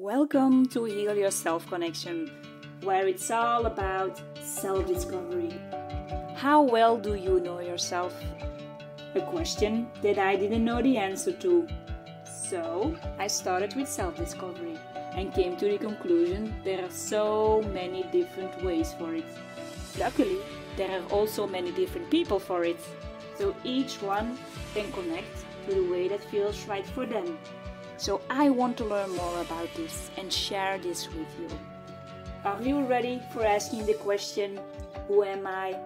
Welcome to Heal Yourself Connection, where it's all about self discovery. How well do you know yourself? A question that I didn't know the answer to. So I started with self discovery and came to the conclusion there are so many different ways for it. Luckily, there are also many different people for it, so each one can connect to the way that feels right for them. So I want to learn more about this and share this with you. Are you ready for asking the question, Who am I?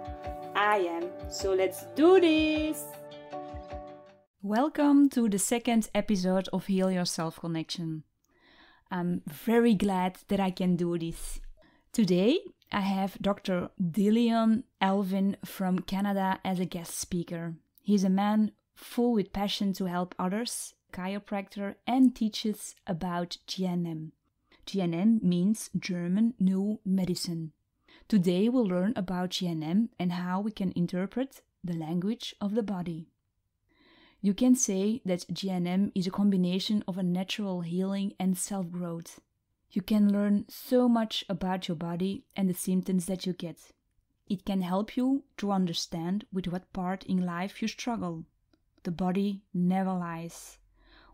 I am. So let's do this! Welcome to the second episode of Heal Yourself Connection. I'm very glad that I can do this. Today, I have Dr. Dillion Alvin from Canada as a guest speaker. He's a man full with passion to help others chiropractor and teaches about GNM. GNM means German New Medicine. Today we'll learn about GNM and how we can interpret the language of the body. You can say that GNM is a combination of a natural healing and self growth. You can learn so much about your body and the symptoms that you get. It can help you to understand with what part in life you struggle. The body never lies.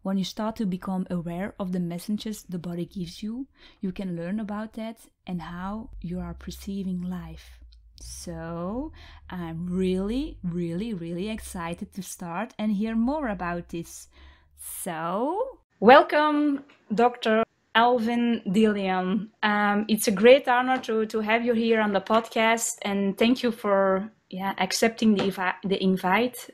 When you start to become aware of the messages the body gives you, you can learn about that and how you are perceiving life. So, I'm really, really, really excited to start and hear more about this. So, welcome, Dr. Alvin Dillion. Um, it's a great honor to, to have you here on the podcast, and thank you for yeah accepting the, the invite.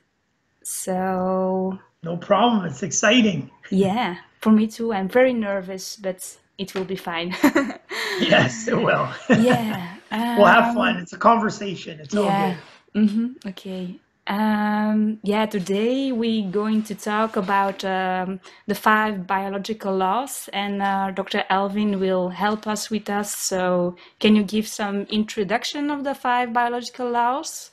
So, no problem. It's exciting. Yeah, for me too. I'm very nervous, but it will be fine. yes, it will. yeah. Um, we'll have fun. It's a conversation. It's yeah. all good. Mm-hmm. Okay. Um, yeah, today we're going to talk about um, the five biological laws, and uh, Dr. Alvin will help us with us. So, can you give some introduction of the five biological laws?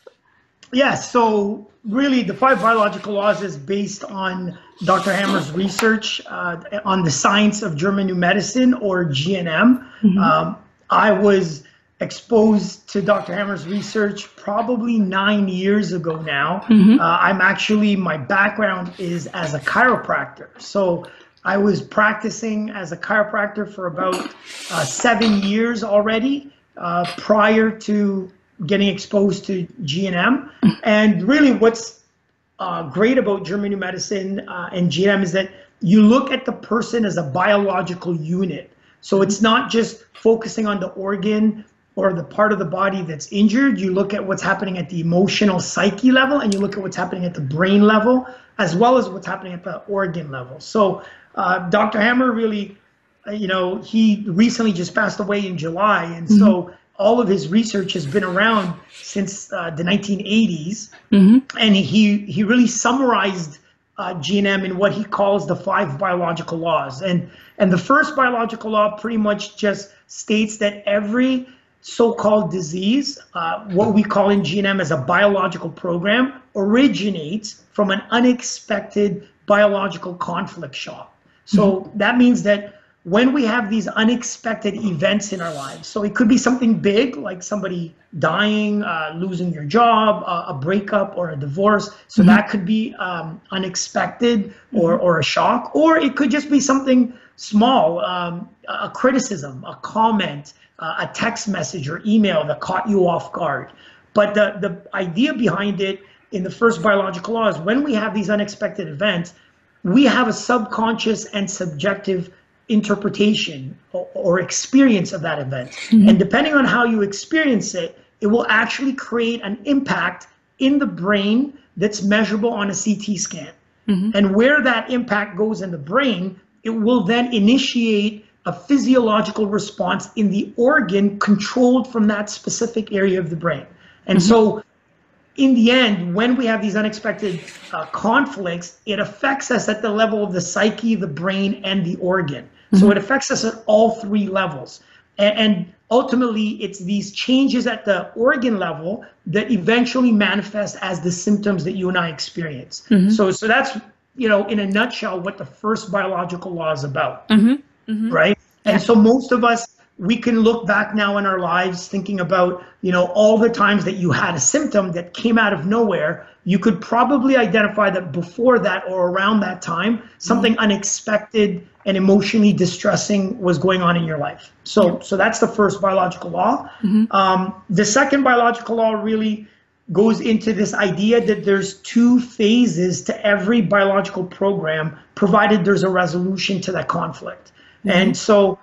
Yes. So really, the five biological laws is based on Dr. Hamer's research uh, on the science of German New Medicine, or GNM. Mm-hmm. Um, I was exposed to Dr. Hamer's research probably nine years ago now. Mm-hmm. Uh, I'm actually, my background is as a chiropractor. So I was practicing as a chiropractor for about uh, seven years already uh, prior to getting exposed to GNM. And really, what's uh, great about German Medicine uh, and GNM is that you look at the person as a biological unit. So it's not just focusing on the organ or the part of the body that's injured. You look at what's happening at the emotional psyche level, and you look at what's happening at the brain level, as well as what's happening at the organ level. So uh, Dr. Hamer really, uh, you know, he recently just passed away in July, and mm-hmm. so all of his research has been around since uh, the 1980s, mm-hmm. and he he really summarized uh, GNM in what he calls the five biological laws. And and the first biological law pretty much just states that every so-called disease, uh, what we call in GNM as a biological program, originates from an unexpected biological conflict shock. So mm-hmm. that means that when we have these unexpected events in our lives. So it could be something big, like somebody dying, uh, losing your job, uh, a breakup, or a divorce. So mm-hmm. that could be um, unexpected or, mm-hmm. or a shock. Or it could just be something small, um, a criticism, a comment, uh, a text message or email that caught you off guard. But the, the idea behind it in the first biological law is when we have these unexpected events, we have a subconscious and subjective interpretation or, or experience of that event. Mm-hmm. And depending on how you experience it, it will actually create an impact in the brain that's measurable on a CT scan. Mm-hmm. And where that impact goes in the brain, it will then initiate a physiological response in the organ controlled from that specific area of the brain. And mm-hmm. so, in the end, when we have these unexpected uh, conflicts, it affects us at the level of the psyche, the brain, and the organ. So it affects us at all three levels. And, and ultimately, it's these changes at the organ level that eventually manifest as the symptoms that you and I experience. Mm-hmm. So, so that's you know, in a nutshell, what the first biological law is about, mm-hmm. Mm-hmm. right? And so most of us we can look back now in our lives thinking about you know all the times that you had a symptom that came out of nowhere you could probably identify that before that or around that time something mm-hmm. unexpected and emotionally distressing was going on in your life. So so that's the first biological law. Mm-hmm. um, the second biological law really goes into this idea that there's two phases to every biological program provided there's a resolution to that conflict. Mm-hmm. and so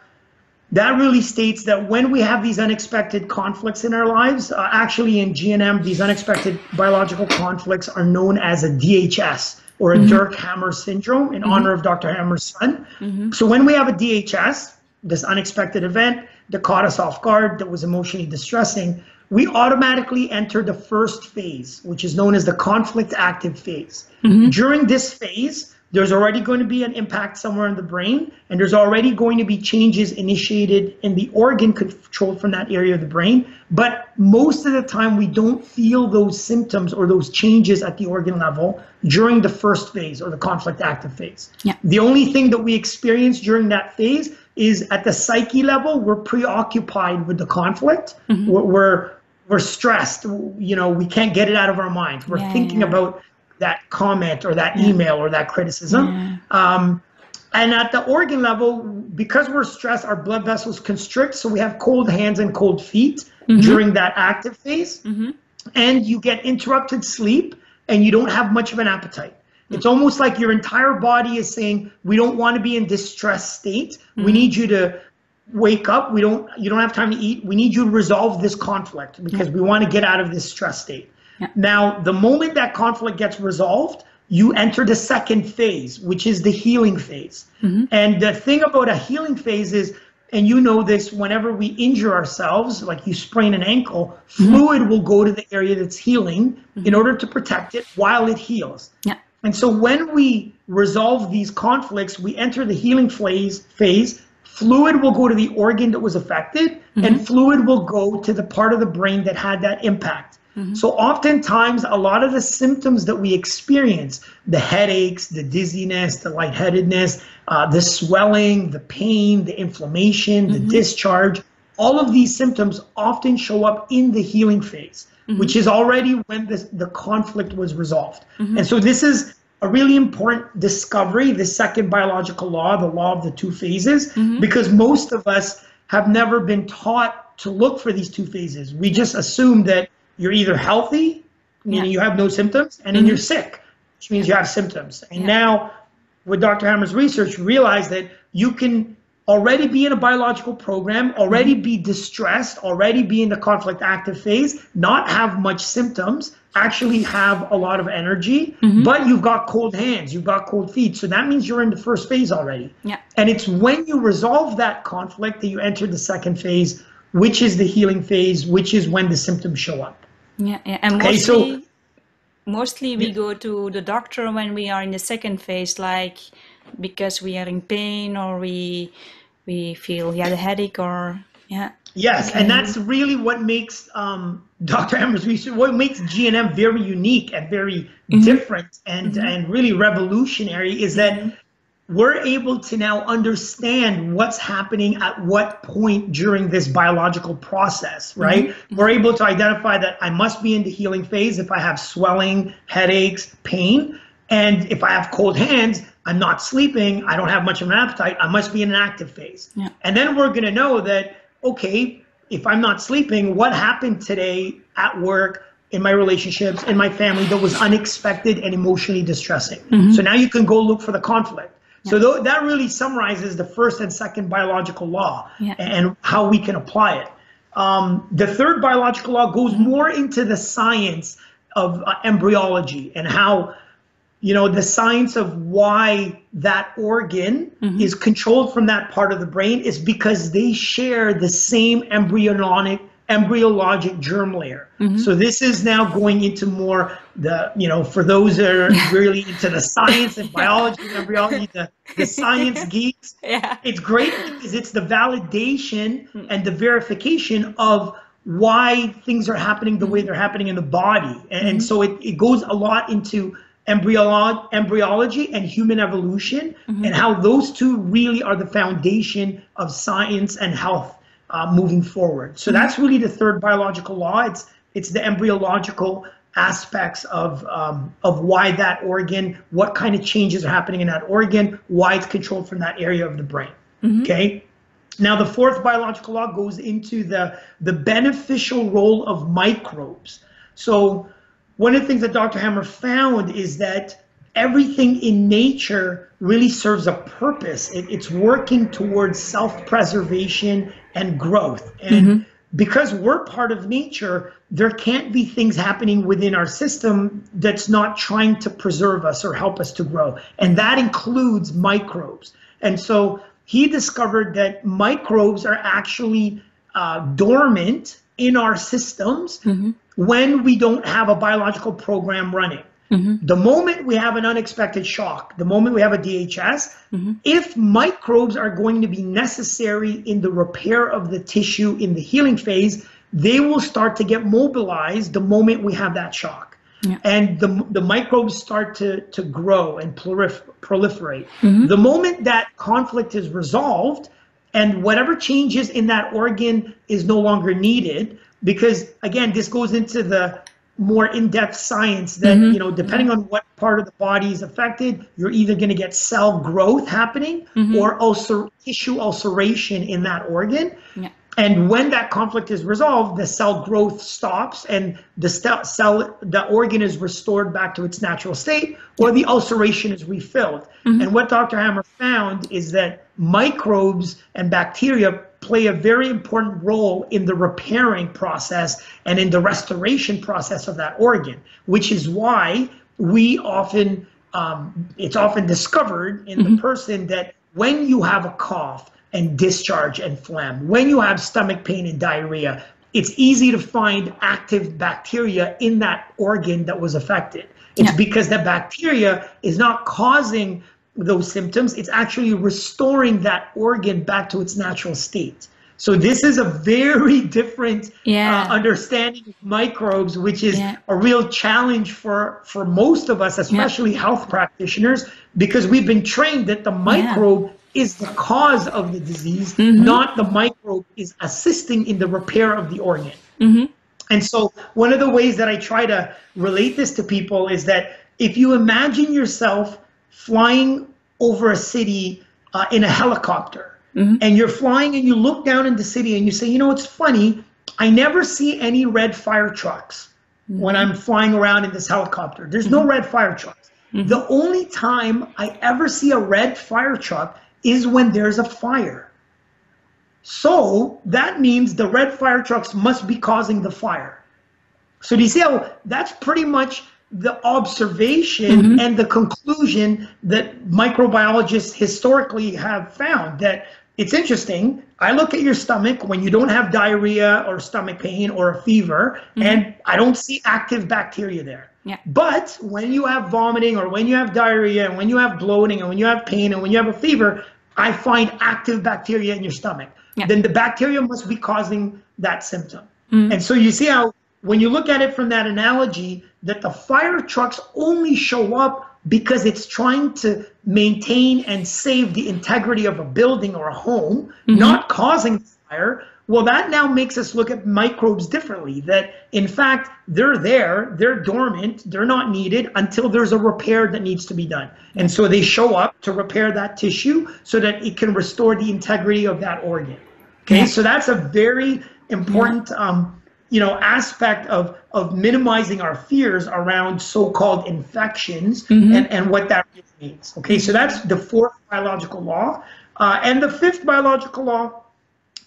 that really states that when we have these unexpected conflicts in our lives, uh, actually in GNM, these unexpected biological conflicts are known as a DHS or a mm-hmm. Dirk Hamer syndrome in mm-hmm. honor of Dr. Hamer's son. Mm-hmm. So when we have a DHS, this unexpected event that caught us off guard, that was emotionally distressing, we automatically enter the first phase, which is known as the conflict active phase. Mm-hmm. During this phase, there's already going to be an impact somewhere in the brain, and there's already going to be changes initiated in the organ controlled from that area of the brain. But most of the time, we don't feel those symptoms or those changes at the organ level during the first phase or the conflict active phase. Yeah. The only thing that we experience during that phase is at the psyche level, we're preoccupied with the conflict. Mm-hmm. We're, we're, we're stressed. You know, we can't get it out of our minds. We're yeah, thinking yeah. about that comment or that email or that criticism. Um, and at the organ level, because we're stressed, our blood vessels constrict, so we have cold hands and cold feet mm-hmm. during that active phase. Mm-hmm. And you get interrupted sleep and you don't have much of an appetite. Mm-hmm. It's almost like your entire body is saying, We don't want to be in distress state. We mm-hmm. need you to wake up. We don't you don't have time to eat. We need you to resolve this conflict because we want to get out of this stress state. Now, the moment that conflict gets resolved, you enter the second phase, which is the healing phase. Mm-hmm. And the thing about a healing phase is, and you know this, whenever we injure ourselves, like you sprain an ankle, mm-hmm. fluid will go to the area that's healing mm-hmm. in order to protect it while it heals. Yeah. And so when we resolve these conflicts, we enter the healing phase phase. Fluid will go to the organ that was affected, and mm-hmm. fluid will go to the part of the brain that had that impact. Mm-hmm. So oftentimes, a lot of the symptoms that we experience, the headaches, the dizziness, the lightheadedness, uh, the swelling, the pain, the inflammation, the mm-hmm. discharge, all of these symptoms often show up in the healing phase, mm-hmm. which is already when the, the conflict was resolved. Mm-hmm. And so this is a really important discovery, the second biological law, the law of the two phases, mm-hmm. because most of us have never been taught to look for these two phases. We just assume that you're either healthy, meaning yeah. you have no symptoms, and then mm-hmm. you're sick, which means you have symptoms. And yeah. now, with Dr. Hamer's research, you realize that you can already be in a biological program, already mm-hmm. be distressed, already be in the conflict active phase, not have much symptoms, actually have a lot of energy, mm-hmm. but you've got cold hands, you've got cold feet. So that means you're in the first phase already. Yeah. And it's when you resolve that conflict that you enter the second phase, which is the healing phase, which is when the symptoms show up. Yeah, yeah. and mostly, so, mostly we yeah. go to the doctor when we are in the second phase, like because we are in pain or we we feel yeah the headache or yeah. Yes, okay. and that's really what makes um, Dr. Hamer's research, what makes GNM very unique and very mm-hmm. different and mm-hmm. and really revolutionary is that mm-hmm we're able to now understand what's happening at what point during this biological process, mm-hmm. right? Mm-hmm. We're able to identify that I must be in the healing phase if I have swelling, headaches, pain. And if I have cold hands, I'm not sleeping, I don't have much of an appetite, I must be in an active phase. Yeah. And then we're going to know that, okay, if I'm not sleeping, what happened today at work? in my relationships, in my family that was unexpected and emotionally distressing. Mm-hmm. So now you can go look for the conflict. So th- that really summarizes the first and second biological law yeah. and how we can apply it. Um, the third biological law goes more into the science of uh, embryology and how, you know, the science of why that organ mm-hmm. is controlled from that part of the brain is because they share the same embryonic embryologic germ layer. Mm-hmm. So this is now going into more the, you know, for those that are really into the science and biology and embryology, the, the science geeks, yeah. it's great because it's the validation mm. and the verification of why things are happening the way they're happening in the body. And, mm-hmm. so it, it goes a lot into embryolo- embryology and human evolution, mm-hmm. and how those two really are the foundation of science and health uh, moving forward. So that's really the third biological law. It's it's the embryological aspects of um, of why that organ, what kind of changes are happening in that organ, why it's controlled from that area of the brain. Mm-hmm. Okay. Now the fourth biological law goes into the the beneficial role of microbes. So one of the things that Dr. Hamer found is that everything in nature really serves a purpose. It, it's working towards self-preservation and growth. And mm-hmm. because we're part of nature, there can't be things happening within our system that's not trying to preserve us or help us to grow. And that includes microbes. And so he discovered that microbes are actually uh, dormant in our systems mm-hmm. when we don't have a biological program running. Mm-hmm. The moment we have an unexpected shock, the moment we have a DHS, mm-hmm. if microbes are going to be necessary in the repair of the tissue in the healing phase, they will start to get mobilized the moment we have that shock. Yeah. And the, the microbes start to, to grow and prolif- proliferate. Mm-hmm. The moment that conflict is resolved, and whatever changes in that organ is no longer needed because again this goes into the more in-depth science that mm-hmm. you know depending on what part of the body is affected you're either going to get cell growth happening mm-hmm. or ulcer tissue ulceration in that organ yeah. and when that conflict is resolved the cell growth stops and the st- cell the organ is restored back to its natural state or the ulceration is refilled mm-hmm. and what dr hamer found is that microbes and bacteria play a very important role in the repairing process and in the restoration process of that organ, which is why we often, um, it's often discovered in mm-hmm. the person that when you have a cough and discharge and phlegm, when you have stomach pain and diarrhea, it's easy to find active bacteria in that organ that was affected. It's yeah. because the bacteria is not causing those symptoms, it's actually restoring that organ back to its natural state. So this is a very different yeah. uh, understanding of microbes, which is yeah. a real challenge for for most of us, especially yeah. health practitioners, because we've been trained that the microbe is the cause of the disease, mm-hmm. not the microbe is assisting in the repair of the organ. Mm-hmm. And so one of the ways that I try to relate this to people is that if you imagine yourself flying over a city uh, in a helicopter mm-hmm. and you're flying and you look down in the city and you say, you know, it's funny, I never see any red fire trucks mm-hmm. when I'm flying around in this helicopter. There's mm-hmm. no red fire trucks. Mm-hmm. The only time I ever see a red fire truck is when there's a fire. So that means the red fire trucks must be causing the fire. So do you see how that's pretty much the observation mm-hmm. and the conclusion that microbiologists historically have found that it's interesting. I look at your stomach when you don't have diarrhea or stomach pain or a fever, mm-hmm. and I don't see active bacteria there. Yeah. But when you have vomiting or when you have diarrhea and when you have bloating and when you have pain and when you have a fever, I find active bacteria in your stomach. Yeah. Then the bacteria must be causing that symptom. Mm-hmm. And so you see how when you look at it from that analogy, that the fire trucks only show up because it's trying to maintain and save the integrity of a building or a home, mm-hmm. not causing fire. Well, that now makes us look at microbes differently. That in fact, they're there, they're dormant, they're not needed until there's a repair that needs to be done. And so they show up to repair that tissue so that it can restore the integrity of that organ. Okay, so that's a very important um, you know aspect of of minimizing our fears around so-called infections mm-hmm. and and what that really means okay? So that's the fourth biological law. Uh, and the fifth biological law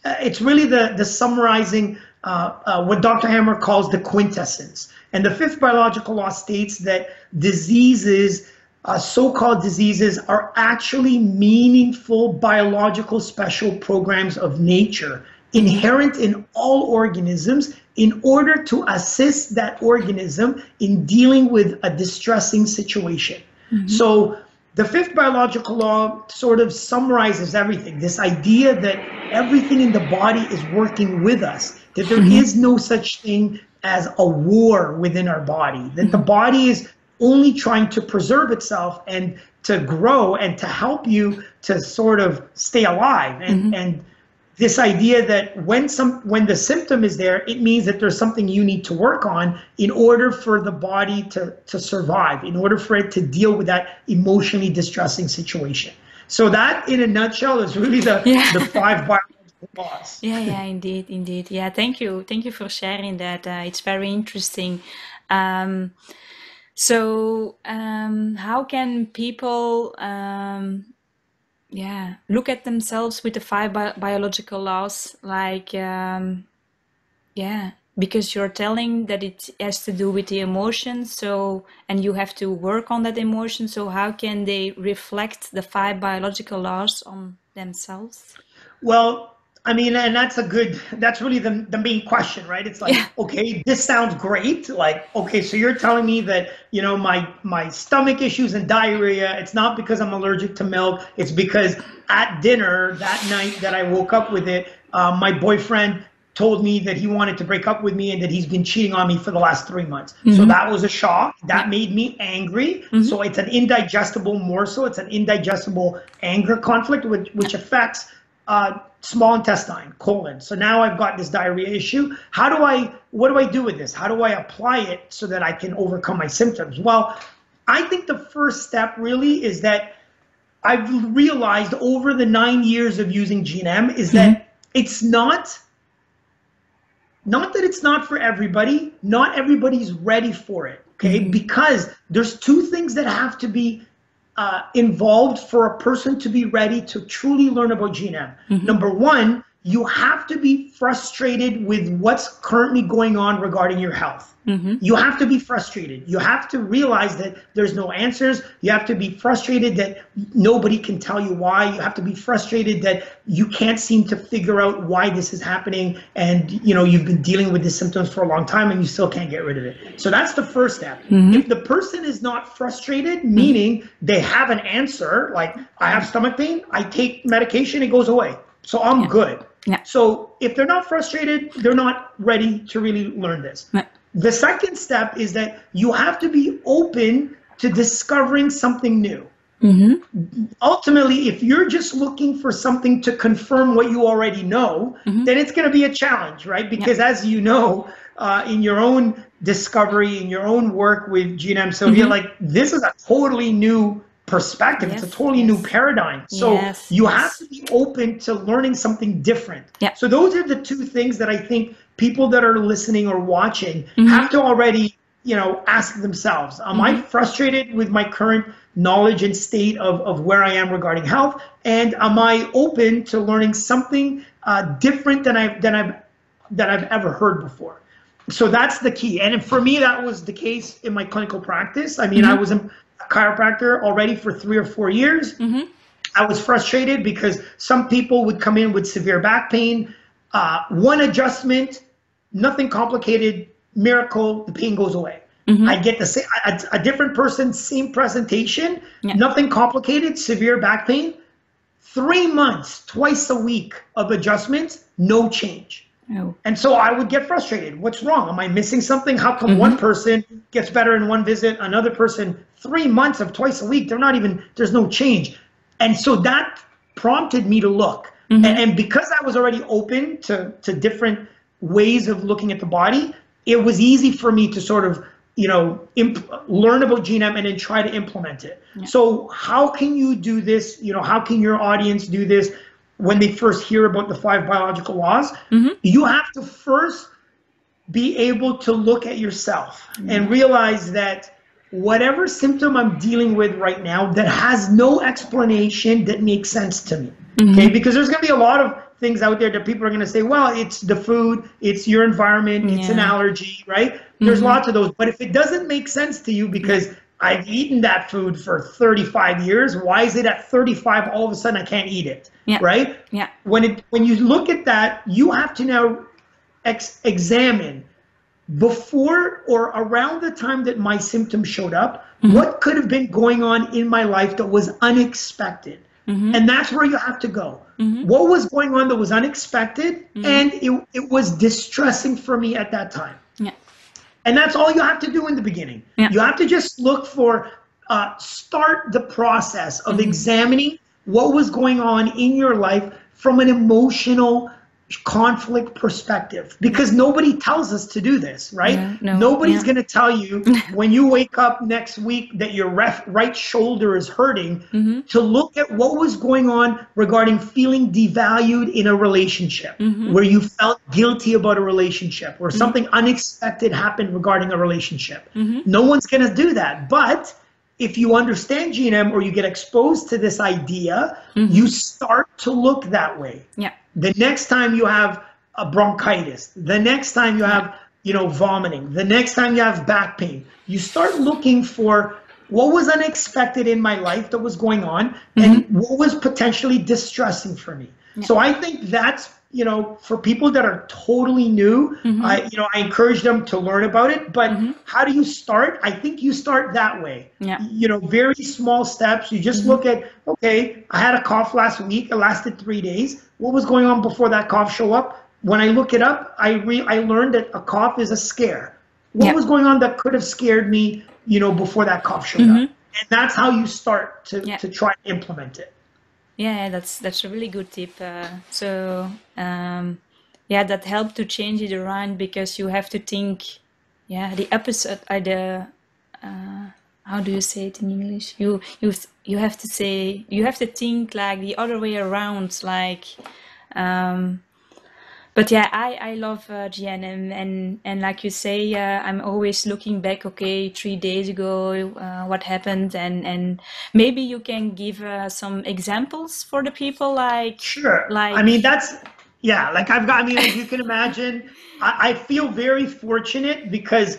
uh, it's really the the summarizing uh, uh what dr hamer calls the quintessence. And the fifth biological law states that diseases uh, so-called diseases are actually meaningful biological special programs of nature inherent in all organisms in order to assist that organism in dealing with a distressing situation. Mm-hmm. So the fifth biological law sort of summarizes everything this idea that everything in the body is working with us, that there mm-hmm. is no such thing as a war within our body, that mm-hmm. the body is only trying to preserve itself and to grow and to help you to sort of stay alive and mm-hmm. and this idea that when some when the symptom is there it means that there's something you need to work on in order for the body to to survive in order for it to deal with that emotionally distressing situation. So that in a nutshell is really the yeah. the five biological laws yeah yeah indeed indeed. Yeah thank you thank you for sharing that. Uh, it's very interesting. Um, so um, how can people um, yeah. look at themselves with the five bi- biological laws like um, yeah because you're telling that it has to do with the emotion so and you have to work on that emotion so how can they reflect the five biological laws on themselves? Well I mean, and that's a good, that's really the, the main question, right? It's like, yeah. okay, this sounds great. Like, okay, so you're telling me that, you know, my, my stomach issues and diarrhea, it's not because I'm allergic to milk. It's because at dinner that night that I woke up with it, um, my boyfriend told me that he wanted to break up with me and that he's been cheating on me for the last three months. Mm-hmm. So that was a shock. That made me angry. Mm-hmm. So it's an indigestible morsel. It's an indigestible anger conflict, which, which affects uh, small intestine, colon. So now I've got this diarrhea issue. How do I, what do I do with this? How do I apply it so that I can overcome my symptoms? Well, I think the first step really is that I've realized over the nine years of using GNM is that mm-hmm. it's not, not that it's not for everybody, not everybody's ready for it, okay? Mm-hmm. Because there's two things that have to be uh, involved for a person to be ready to truly learn about GNM. Mm-hmm. Number one, you have to be frustrated with what's currently going on regarding your health. Mm-hmm. You have to be frustrated. You have to realize that there's no answers. You have to be frustrated that nobody can tell you why. You have to be frustrated that you can't seem to figure out why this is happening and you know you've been dealing with the symptoms for a long time and you still can't get rid of it. So that's the first step. Mm-hmm. If the person is not frustrated, meaning they have an answer like I have stomach pain, I take medication, it goes away. So I'm yeah. good. Yeah. So if they're not frustrated, they're not ready to really learn this. Yeah. The second step is that you have to be open to discovering something new. Mm-hmm. Ultimately, if you're just looking for something to confirm what you already know, mm-hmm. then it's going to be a challenge, right? Because yeah. as you know, uh, in your own discovery, in your own work with GNM Sylvia, mm-hmm. like this is a totally new perspective. Yes, it's a totally yes. new paradigm. So yes, you have to be open to learning something different. Yeah. So those are the two things that I think people that are listening or watching mm-hmm. have to already, you know, ask themselves, am mm-hmm. I frustrated with my current knowledge and state of, of where I am regarding health? And am I open to learning something uh, different than I've, than I've, that I've ever heard before? So that's the key. And for me, that was the case in my clinical practice. I mean, mm-hmm. I was in, chiropractor already for three or four years. Mm-hmm. I was frustrated because some people would come in with severe back pain. Uh, one adjustment, nothing complicated, miracle, the pain goes away. Mm-hmm. I get the same, a, a, different person, same presentation, yeah. nothing complicated, severe back pain. Three months, twice a week of adjustments, no change. Oh. And so I would get frustrated. What's wrong? Am I missing something? How come mm-hmm. one person gets better in one visit, another person three months of twice a week? They're not even. There's no change, and so that prompted me to look. Mm-hmm. And, and because I was already open to to different ways of looking at the body, it was easy for me to sort of you know imp- learn about GNM and then try to implement it. Yeah. So how can you do this? You know, how can your audience do this? When they first hear about the five biological laws, mm-hmm. you have to first be able to look at yourself mm-hmm. and realize that whatever symptom I'm dealing with right now that has no explanation that makes sense to me. Mm-hmm. Okay, because there's going to be a lot of things out there that people are going to say, well, it's the food, it's your environment, yeah. it's an allergy, right? There's mm-hmm. lots of those. But if it doesn't make sense to you because I've eaten that food for 35 years. Why is it at 35 all of a sudden I can't eat it? Yeah. Right? Yeah. When it when you look at that, you have to now ex- examine before or around the time that my symptoms showed up, mm-hmm. what could have been going on in my life that was unexpected? Mm-hmm. And that's where you have to go. Mm-hmm. What was going on that was unexpected mm-hmm. and it, it was distressing for me at that time? And that's all you have to do in the beginning. Yeah. You have to just look for, uh, start the process of Mm-hmm. examining what was going on in your life from an emotional conflict perspective because nobody tells us to do this right Yeah, no, nobody's yeah. going to tell you when you wake up next week that your ref, right shoulder is hurting Mm-hmm. to look at what was going on regarding feeling devalued in a relationship Mm-hmm. where you felt guilty about a relationship or something unexpected happened regarding a relationship Mm-hmm. no one's going to do that but if you understand GNM or you get exposed to this idea, Mm-hmm. you start to look that way. Yeah. The next time you have a bronchitis, the next time you have, you know, vomiting, the next time you have back pain, you start looking for what was unexpected in my life that was going on and what was potentially distressing for me. So I think that's, you know, for people that are totally new, mm-hmm. I, you know, I encourage them to learn about it. But mm-hmm. how do you start? I think you start that way. Yeah. You know, very small steps. You just mm-hmm. look at, okay, I had a cough last week. It lasted three days. What was going on before that cough show up? When I look it up, I re- I learned that a cough is a scare. What Yeah. was going on that could have scared me, you know, before that cough showed up? And that's how you start to, Yeah. to try to implement it. Yeah, that's that's a really good tip. Uh, so um, yeah, that helped to change it around because you have to think. Yeah, the opposite. Uh, the uh, how do you say it in English? You you you have to say you have to think like the other way around. Like, um, but yeah, I I love uh, GNM and and like you say, uh, I'm always looking back. Okay, three days ago, uh, what happened, and and maybe you can give uh, some examples for the people, like Sure. Like- I mean, that's yeah. Like I've got. I mean, as you can imagine, I, I feel very fortunate because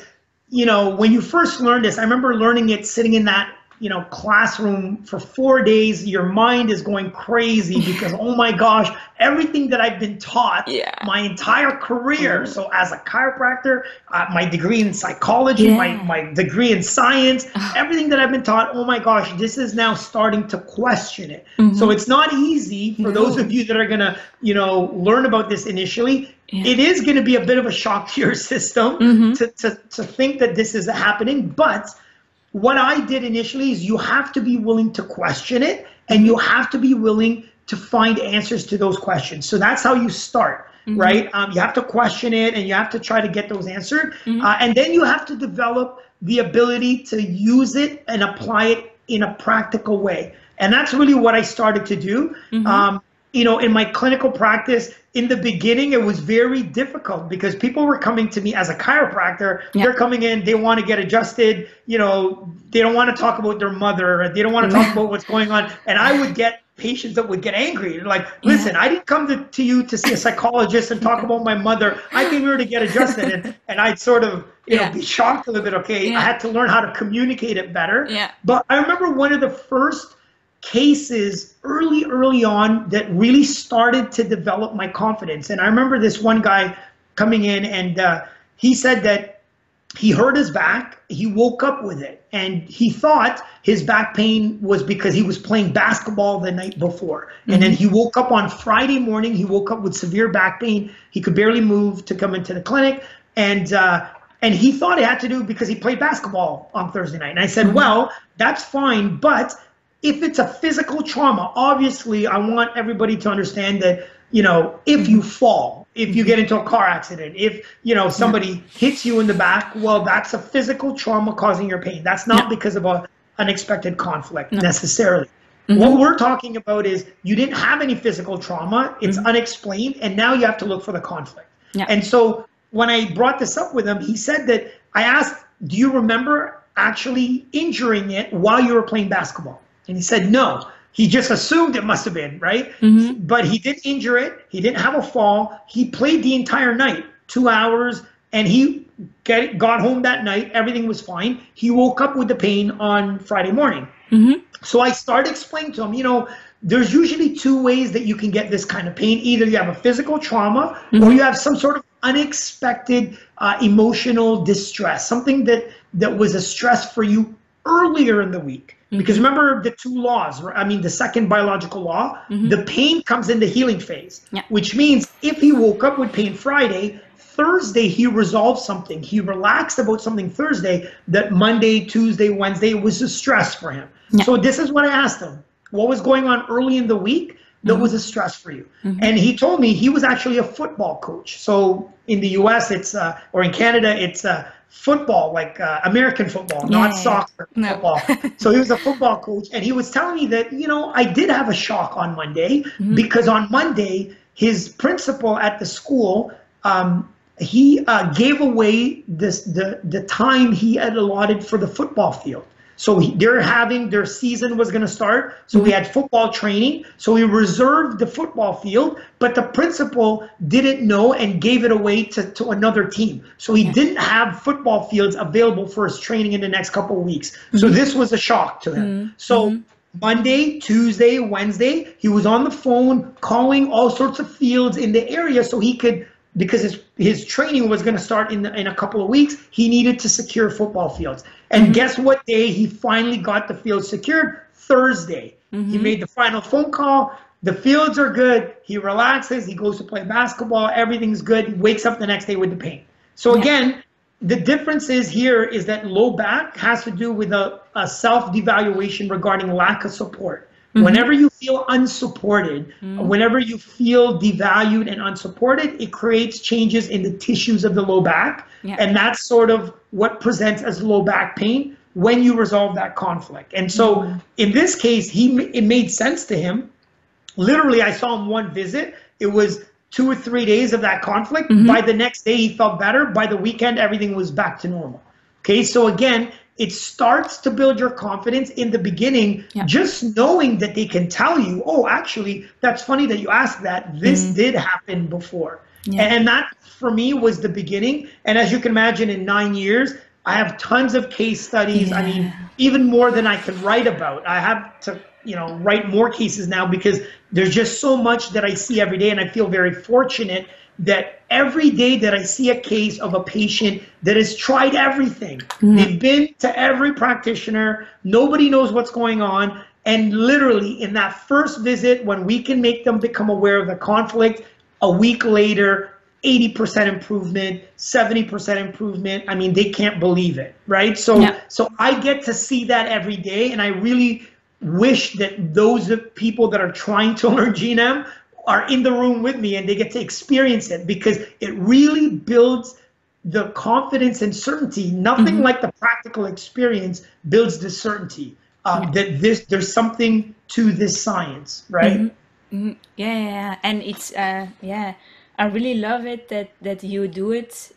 you know when you first learn this, I remember learning it sitting in that you know classroom for four days. Your mind is going crazy because oh my gosh, everything that I've been taught Yeah. my entire career. Mm-hmm. So as a chiropractor, uh, my degree in psychology, my Yeah. my degree in science, uh-huh. everything that I've been taught, oh my gosh, this is now starting to question it. Mm-hmm. So it's not easy for those of you that are gonna, you know, learn about this initially. Yeah. It is gonna be a bit of a shock to your system mm-hmm. to, to, to think that this is happening. But what I did initially is you have to be willing to question it and you have to be willing to find answers to those questions. So that's how you start, right? Um, you have to question it and you have to try to get those answered. Uh, and then you have to develop the ability to use it and apply it in a practical way. And that's really what I started to do. Um, you know, in my clinical practice, in the beginning, it was very difficult because people were coming to me as a chiropractor. Yeah. They're coming in, they want to get adjusted. You know, they don't want to talk about their mother. They don't want to talk about what's going on. And I would get patients that would get angry. They're like, listen, I didn't come to, to you to see a psychologist and talk about my mother. I came here to get adjusted. And, and I'd sort of, you Yeah. know, be shocked a little bit. Okay, Yeah. I had to learn how to communicate it better. Yeah. But I remember one of the first cases early, early on that really started to develop my confidence. And I remember this one guy coming in and uh, he said that he hurt his back. He woke up with it and he thought his back pain was because he was playing basketball the night before. And then he woke up on Friday morning. He woke up with severe back pain. He could barely move to come into the clinic. And, uh, and he thought it had to do because he played basketball on Thursday night. And I said, well, that's fine. But if it's a physical trauma, obviously I want everybody to understand that, you know, if you fall, if you get into a car accident, if, you know, somebody hits you in the back, well, that's a physical trauma causing your pain. That's not because of a unexpected conflict necessarily. Mm-hmm. What we're talking about is you didn't have any physical trauma, it's mm-hmm. unexplained, and now you have to look for the conflict. Yeah. And so when I brought this up with him, he said that I asked, Do you remember actually injuring it while you were playing basketball? And he said, No. He just assumed it must have been, right? Mm-hmm. But he didn't injure it. He didn't have a fall. He played the entire night, two hours, and he get, got home that night. Everything was fine. He woke up with the pain on Friday morning. Mm-hmm. So I started explaining to him, you know, there's usually two ways that you can get this kind of pain. Either you have a physical trauma mm-hmm. or you have some sort of unexpected uh, emotional distress, something that, that was a stress for you earlier in the week. Because remember the two laws. I mean, the second biological law, the pain comes in the healing phase, Yeah. which means if he woke up with pain Friday, Thursday he resolved something. He relaxed about something Thursday that Monday, Tuesday, Wednesday was a stress for him. Yeah. So this is what I asked him. What was going on early in the week that mm-hmm. was a stress for you? Mm-hmm. And he told me he was actually a football coach. So in the US it's uh, or in Canada it's uh, football, like uh, American football, yeah, not soccer no. football. so he was a football coach, and he was telling me that you know I did have a shock on Monday mm-hmm. because on Monday his principal at the school um, he uh, gave away this the the time he had allotted for the football field. So they're having their season was going to start. So we had football training. So we reserved the football field, but the principal didn't know and gave it away to, to another team. So he didn't have football fields available for his training in the next couple of weeks. So mm-hmm. this was a shock to him. Mm-hmm. So mm-hmm. Monday, Tuesday, Wednesday, he was on the phone calling all sorts of fields in the area so he could because his his training was going to start in the, in a couple of weeks. He needed to secure football fields. And guess what day he finally got the field secured? Thursday. Mm-hmm. He made the final phone call. The fields are good. He relaxes. He goes to play basketball. Everything's good. He wakes up the next day with the pain. So yeah. again, the difference is here is that low back has to do with a, a self devaluation regarding lack of support. Mm-hmm. Whenever you feel unsupported, mm-hmm. whenever you feel devalued and unsupported, it creates changes in the tissues of the low back. Yeah. And that's sort of what presents as low back pain when you resolve that conflict. And so mm-hmm. in this case, he it made sense to him. Literally, I saw him one visit. It was two or three days of that conflict. Mm-hmm. By the next day, he felt better. By the weekend, everything was back to normal. Okay, so again, it starts to build your confidence in the beginning yeah. just knowing that they can tell you oh actually that's funny that you asked that this mm-hmm. did happen before yeah. and that for me was the beginning and as you can imagine in nine years i have tons of case studies yeah. i mean even more than i can write about i have to you know write more cases now because there's just so much that i see every day and i feel very fortunate that every day that I see a case of a patient that has tried everything, mm. they've been to every practitioner, nobody knows what's going on. And literally, in that first visit, when we can make them become aware of the conflict, a week later, 80% improvement, 70% improvement. I mean, they can't believe it, right? So, yeah. so I get to see that every day, and I really wish that those people that are trying to learn GNM are in the room with me and they get to experience it because it really builds the confidence and certainty. Nothing mm-hmm. like the practical experience builds the certainty um, yeah. that this there's something to this science, right? Mm-hmm. Mm-hmm. Yeah, yeah, yeah, and it's uh, yeah, I really love it that that you do it,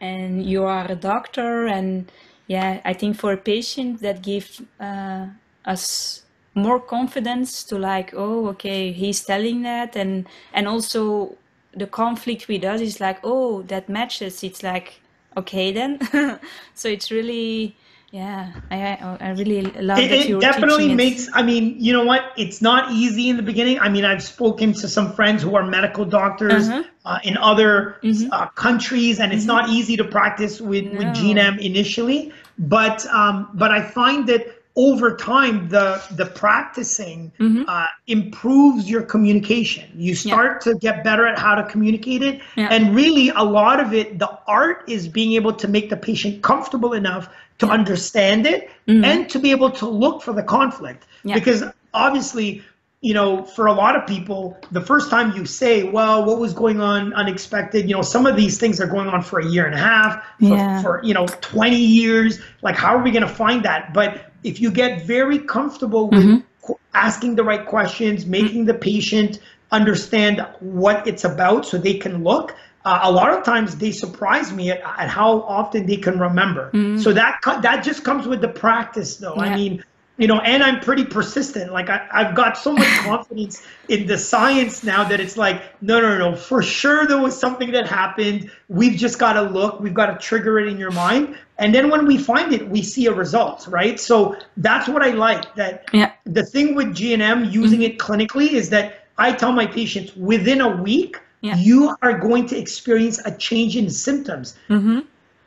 and you are a doctor, and yeah, I think for a patient that gives uh, us more confidence to like oh okay he's telling that and and also the conflict with us is like oh that matches it's like okay then so it's really yeah i i really love it, that it definitely makes i mean you know what it's not easy in the beginning i mean i've spoken to some friends who are medical doctors uh-huh. uh, in other mm-hmm. uh, countries and it's mm-hmm. not easy to practice with no. with gnm initially but um but i find that over time the the practicing mm-hmm. uh, improves your communication you start yeah. to get better at how to communicate it yeah. and really a lot of it the art is being able to make the patient comfortable enough to yeah. understand it mm-hmm. and to be able to look for the conflict because obviously you know, for a lot of people, the first time you say, well, what was going on unexpected, you know, some of these things are going on for a year and a half, for, yeah. for you know, 20 years. Like, how are we going to find that? But if you get very comfortable with mm-hmm. asking the right questions, making the patient understand what it's about so they can look, uh, a lot of times they surprise me at, at how often they can remember. Mm-hmm. So that that just comes with the practice, though. Yeah. I mean, you know, and I'm pretty persistent. Like I, I've got so much confidence in the science now that it's like, no, no, no, for sure there was something that happened. We've just got to look. We've got to trigger it in your mind, and then when we find it, we see a result, right? So that's what I like. That yeah. the thing with GNM using mm-hmm. it clinically is that I tell my patients within a week. Yeah. You are going to experience a change in symptoms. Mm-hmm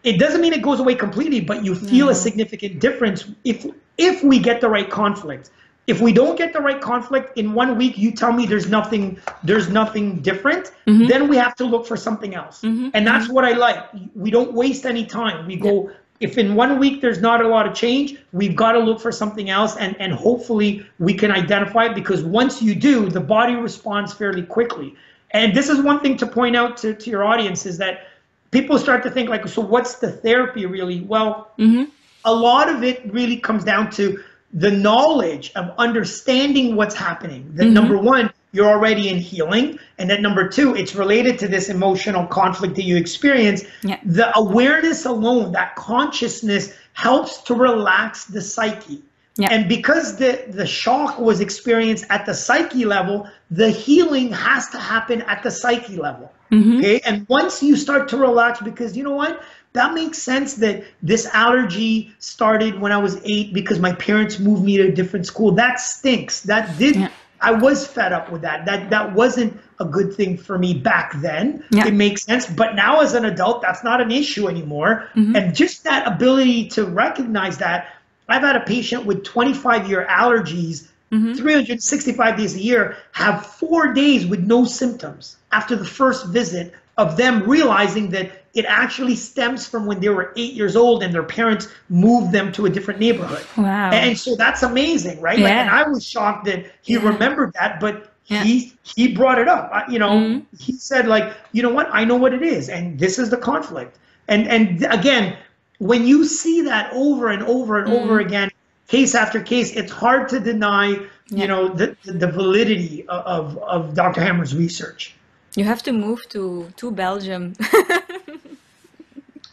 it doesn't mean it goes away completely, but you feel no. a significant difference if if we get the right conflict. if we don't get the right conflict in one week you tell me there's nothing there's nothing different mm-hmm. then we have to look for something else mm-hmm. and that's what i like we don't waste any time we go if in one week there's not a lot of change we've got to look for something else and and hopefully we can identify it because once you do the body responds fairly quickly and this is one thing to point out to, to your audience is that people start to think like so what's the therapy really well mm-hmm. A lot of it really comes down to the knowledge of understanding what's happening. That mm-hmm. number one, you're already in healing. And that number two, it's related to this emotional conflict that you experience. Yeah. The awareness alone, that consciousness helps to relax the psyche. Yeah. And because the, the shock was experienced at the psyche level, the healing has to happen at the psyche level. Mm-hmm. Okay. And once you start to relax, because you know what? That makes sense that this allergy started when I was eight because my parents moved me to a different school. That stinks. That did. Yeah. I was fed up with that. That that wasn't a good thing for me back then. Yeah. It makes sense. But now as an adult, that's not an issue anymore. Mm-hmm. And just that ability to recognize that. I've had a patient with 25 year allergies, mm-hmm. 365 days a year, have four days with no symptoms after the first visit of them realizing that it actually stems from when they were eight years old and their parents moved them to a different neighborhood. Wow. And so that's amazing, right? Yeah. Like, and I was shocked that he yeah. remembered that, but yeah. he he brought it up. You know, mm-hmm. he said like, you know what? I know what it is, and this is the conflict. And and again, when you see that over and over and mm-hmm. over again, case after case, it's hard to deny, you know, the the validity of of Dr. Hamer's research. You have to move to to Belgium.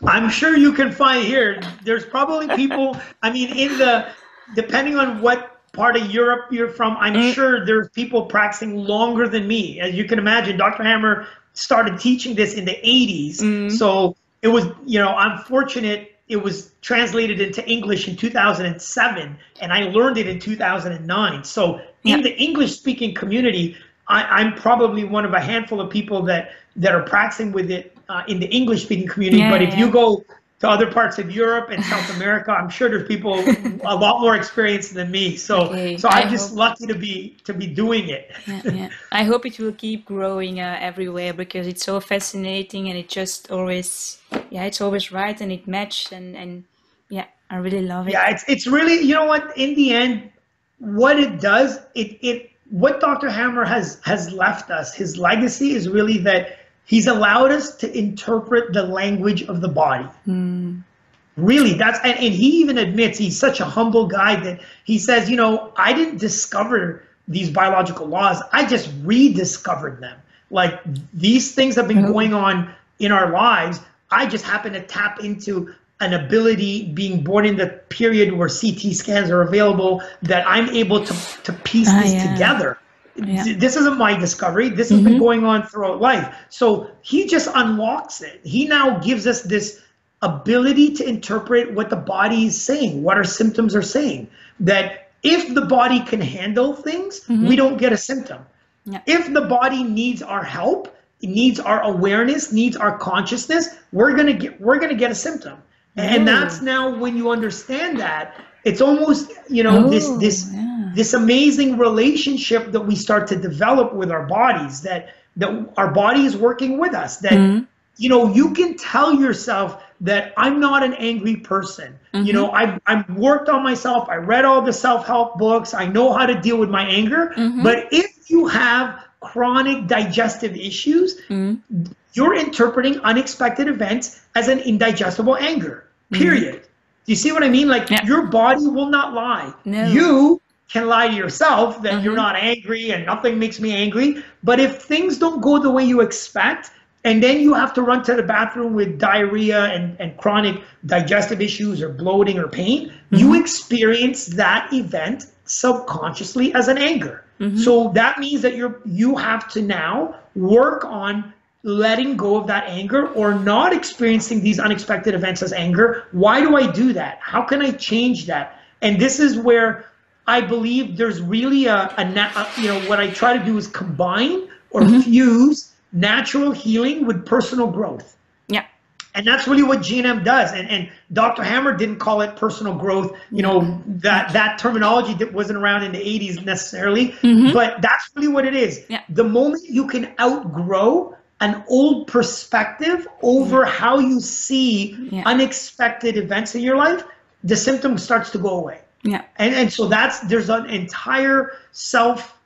I'm sure you can find here. There's probably people. I mean, in the depending on what part of Europe you're from, I'm mm. sure there's people practicing longer than me. As you can imagine, Dr. Hamer started teaching this in the 80s, mm. so it was you know I'm fortunate. It was translated into English in 2007, and I learned it in 2009. So in the English speaking community, I, am probably one of a handful of people that that are practicing with it uh, in the English speaking community. Yeah, but if you go to other parts of Europe and South America, I'm sure there's people a lot more experienced than me. So okay. so I'm I just hope... lucky to be to be doing it. yeah, yeah. I hope it will keep growing uh, everywhere because it's so fascinating and it just always yeah it's always right and it matches and and yeah I really love it. Yeah, it's it's really you know what in the end what it does it it what Dr. Hamer has has left us, his legacy is really that he's allowed us to interpret the language of the body. Mm. Really, that's and, and he even admits he's such a humble guy that he says, you know, I didn't discover these biological laws, I just rediscovered them. Like these things have been oh. going on in our lives. I just happen to tap into an ability being born in the period where CT scans are available that I'm able to, to piece ah, this yeah. together. Yeah. This isn't my discovery. This has mm-hmm. been going on throughout life. So he just unlocks it. He now gives us this ability to interpret what the body is saying, what our symptoms are saying. That if the body can handle things, mm-hmm. we don't get a symptom. Yeah. If the body needs our help, needs our awareness, needs our consciousness, we're gonna get we're gonna get a symptom. And that's now when you understand that, it's almost, you know, this this yeah. This amazing relationship that we start to develop with our bodies, that that our body is working with us, that mm-hmm. you know, you can tell yourself that I'm not an angry person. Mm-hmm. You know, I've, I've worked on myself. I read all the self-help books. I know how to deal with my anger. Mm-hmm. But if you have chronic digestive issues, mm-hmm you're interpreting unexpected events as an indigestible anger. Mm-hmm. Period. Mm-hmm. Do you see what I mean? Like yeah. your body will not lie. No. You can lie to yourself that mm-hmm. you're not angry and nothing makes me angry. But if things don't go the way you expect, and then you have to run to the bathroom with diarrhea and, and chronic digestive issues or bloating or pain, mm-hmm. you experience that event subconsciously as an anger. Mm-hmm. So that means that you're you have to now work on letting go of that anger or not experiencing these unexpected events as anger. Why do I do that? How can I change that? And this is where I believe there's really a, a, a you know, what I try to do is combine or mm-hmm. fuse natural healing with personal growth. Yeah. and that's really what GNM does. And and Dr. Hamer didn't call it personal growth. You know that that terminology that wasn't around in the 80s necessarily, Mhm. but that's really what it is. Yeah. The moment you can outgrow an old perspective over how you see Yeah. unexpected events in your life, the symptom starts to go away. Yeah. And and so that's there's an entire self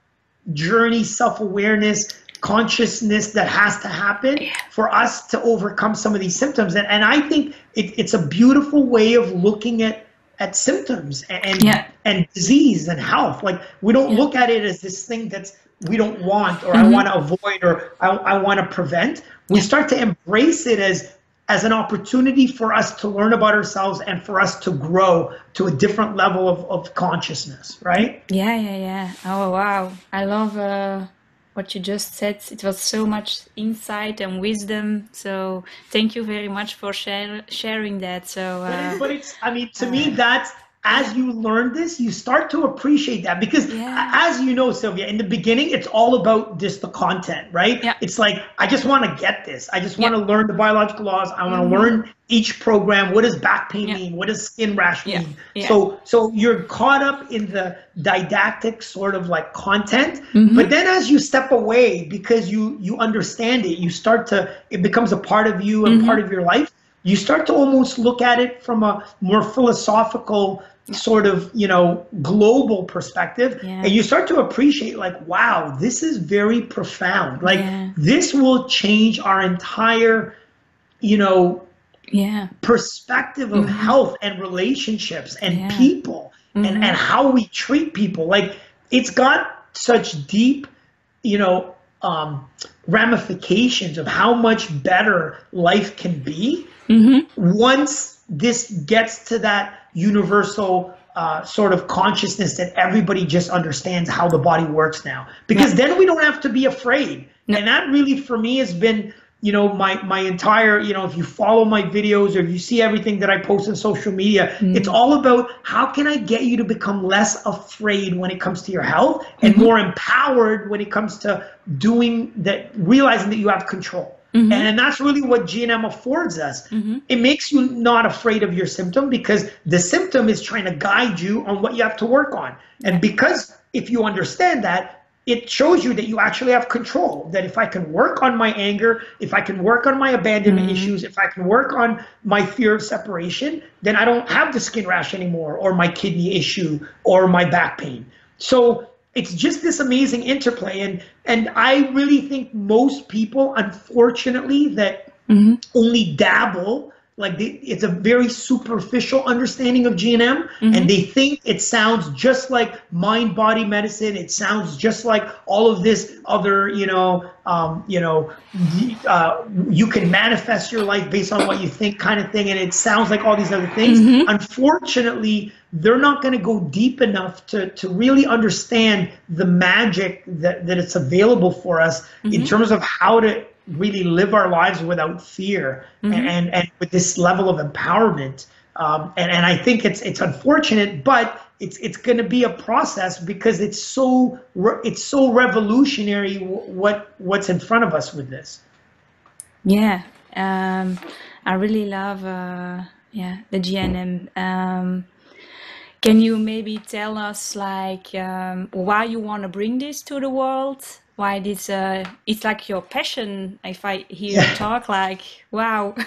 journey, self awareness, consciousness that has to happen for us to overcome some of these symptoms. And and I think it, it's a beautiful way of looking at at symptoms and Yeah. and disease and health. Like we don't Yeah. look at it as this thing that's we don't want or I Mhm. want to avoid or I, I want to prevent. We start to embrace it as as an opportunity for us to learn about ourselves and for us to grow to a different level of, of consciousness, right? Yeah, yeah, yeah. Oh, wow. I love uh, what you just said. It was so much insight and wisdom. So thank you very much for share, sharing that. So, But, uh, it, but it's, I mean, to me, that's as you learn this, you start to appreciate that because, Yeah. as you know, Sylvia, in the beginning, it's all about just the content, right? Yeah. It's like I just want to get this. I just want Yeah. to learn the biological laws. I want to Mhm. learn each program. What does back pain Yeah. mean? What does skin rash Yeah. mean? Yeah. So, so you're caught up in the didactic sort of like content, Mhm. but then as you step away because you you understand it, you start to it becomes a part of you and Mhm. part of your life you start to almost look at it from a more philosophical sort of you know global perspective Yeah. and you start to appreciate like wow this is very profound like Yeah. this will change our entire you know yeah. perspective of Mhm. health and relationships and Yeah. people Mhm. and, and how we treat people like it's got such deep you know um, ramifications of how much better life can be hmm once this gets to that universal uh, sort of consciousness that everybody just understands how the body works now. Because then we don't have to be afraid. No. and that really for me has been you know my my entire you know if you follow my videos or if you see everything that i post on social media it's all about how can i get you to become less afraid when it comes to your health and more empowered when it comes to doing that realizing that you have control Mhm. and, and that's really what GNM affords us. Mhm. It makes you not afraid of your symptom because the symptom is trying to guide you on what you have to work on. And because if you understand that, it shows you that you actually have control. That if I can work on my anger, if I can work on my abandonment issues, if I can work on my fear of separation, then I don't have the skin rash anymore, or my kidney issue, or my back pain. So it's just this amazing interplay and and i really think most people unfortunately that hmm only dabble like they, it's a very superficial understanding of gnm Mhm. and they think it sounds just like mind body medicine it sounds just like all of this other you know um, you know uh, you can manifest your life based on what you think kind of thing and it sounds like all these other things Mhm. unfortunately they're not going to go deep enough to, to really understand the magic that, that it's available for us in Mhm. terms of how to really live our lives without fear Mhm. and, and with this level of empowerment um, and, and I think it's it's unfortunate, but it's it's going to be a process because it's so re- it's so revolutionary wh- what what's in front of us with this. Yeah, um, I really love uh, yeah the GNM. Um, can you maybe tell us like um, why you want to bring this to the world? Why this? Uh, it's like your passion. If I hear you talk, like wow.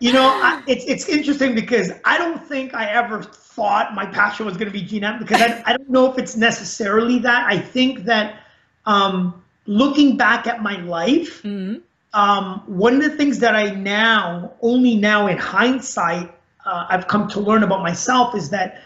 You know, I, it's it's interesting because I don't think I ever thought my passion was going to be GNM because I, I don't know if it's necessarily that. I think that um, looking back at my life, Mhm. um, one of the things that I now, only now in hindsight, uh, I've come to learn about myself is that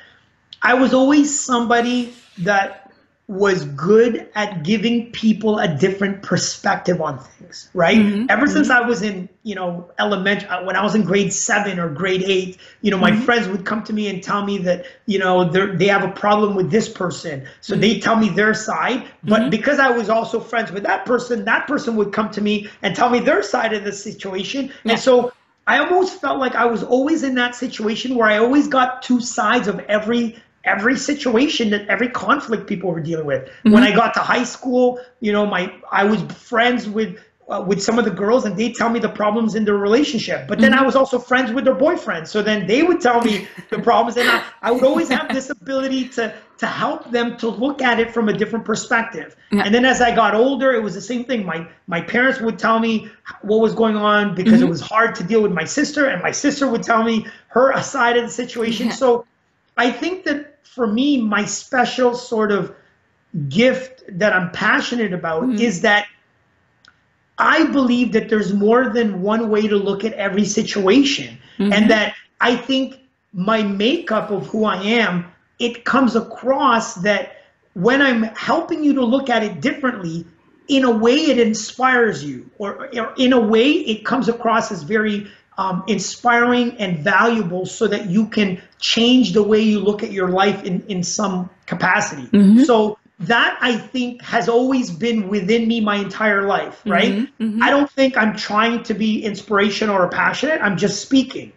I was always somebody that was good at giving people a different perspective on things, right? Mhm, Ever since I was in, you know, elementary, uh, when I was in grade seven or grade eight, you know, my friends would come to me and tell me that, you know, they they have a problem with this person. So they tell me their side. But because I was also friends with that person, that person would come to me and tell me their side of the situation. Yeah. And so I almost felt like I was always in that situation where I always got two sides of every every situation that every conflict people were dealing with. When I got to high school, you know, my I was friends with uh, with some of the girls and they tell me the problems in their relationship. But then mm-hmm. I was also friends with their boyfriends. So then they would tell me the problems and I, I would always have this ability to, to help them to look at it from a different perspective. Yeah. And then as I got older, it was the same thing. My, my parents would tell me what was going on because mm-hmm. it was hard to deal with my sister and my sister would tell me her side of the situation. Yeah. So I think that for me, my special sort of gift that I'm passionate about mm-hmm. is that I believe that there's more than one way to look at every situation. Mm-hmm. And that I think my makeup of who I am, it comes across that when I'm helping you to look at it differently, in a way it inspires you, or, or in a way it comes across as very um, inspiring and valuable so that you can change the way you look at your life in, in some capacity. Mm-hmm. So that I think has always been within me my entire life, mm-hmm, right? Mm-hmm, mm-hmm. I don't think I'm trying to be inspirational or passionate. I'm just speaking.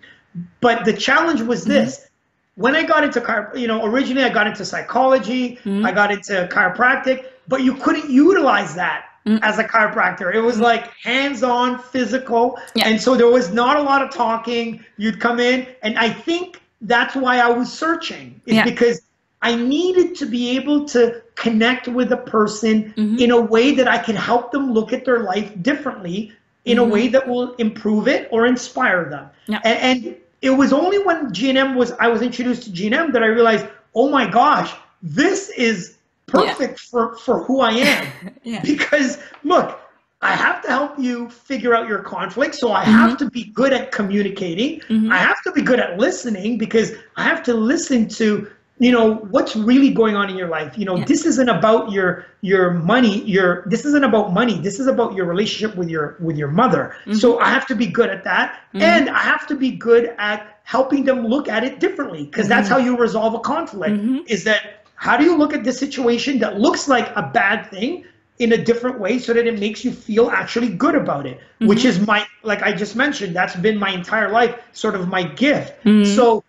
But the challenge was mm-hmm. this. When I got into chiro, you know, originally I got into psychology, mm-hmm. I got into chiropractic, but you couldn't utilize that mm. as a chiropractor. It was like hands-on, physical, yeah. and so there was not a lot of talking. You'd come in, and I think that's why I was searching, is yeah. because I needed to be able to connect with a person mm-hmm. in a way that I can help them look at their life differently in mm-hmm. a way that will improve it or inspire them. Yeah. And, and, it was only when GNM was I was introduced to GNM that I realized, oh my gosh, this is perfect yeah. for, for who I am. yeah. Because look, I have to help you figure out your conflict. So I mm-hmm. have to be good at communicating. Mm-hmm. I have to be good at listening because I have to listen to you know what's really going on in your life you know yeah. this isn't about your your money your this isn't about money this is about your relationship with your with your mother mm-hmm. so i have to be good at that mm-hmm. and i have to be good at helping them look at it differently because mm-hmm. that's how you resolve a conflict mm-hmm. is that how do you look at this situation that looks like a bad thing in a different way so that it makes you feel actually good about it which mm-hmm. is my like i just mentioned that's been my entire life sort of my gift mm-hmm. so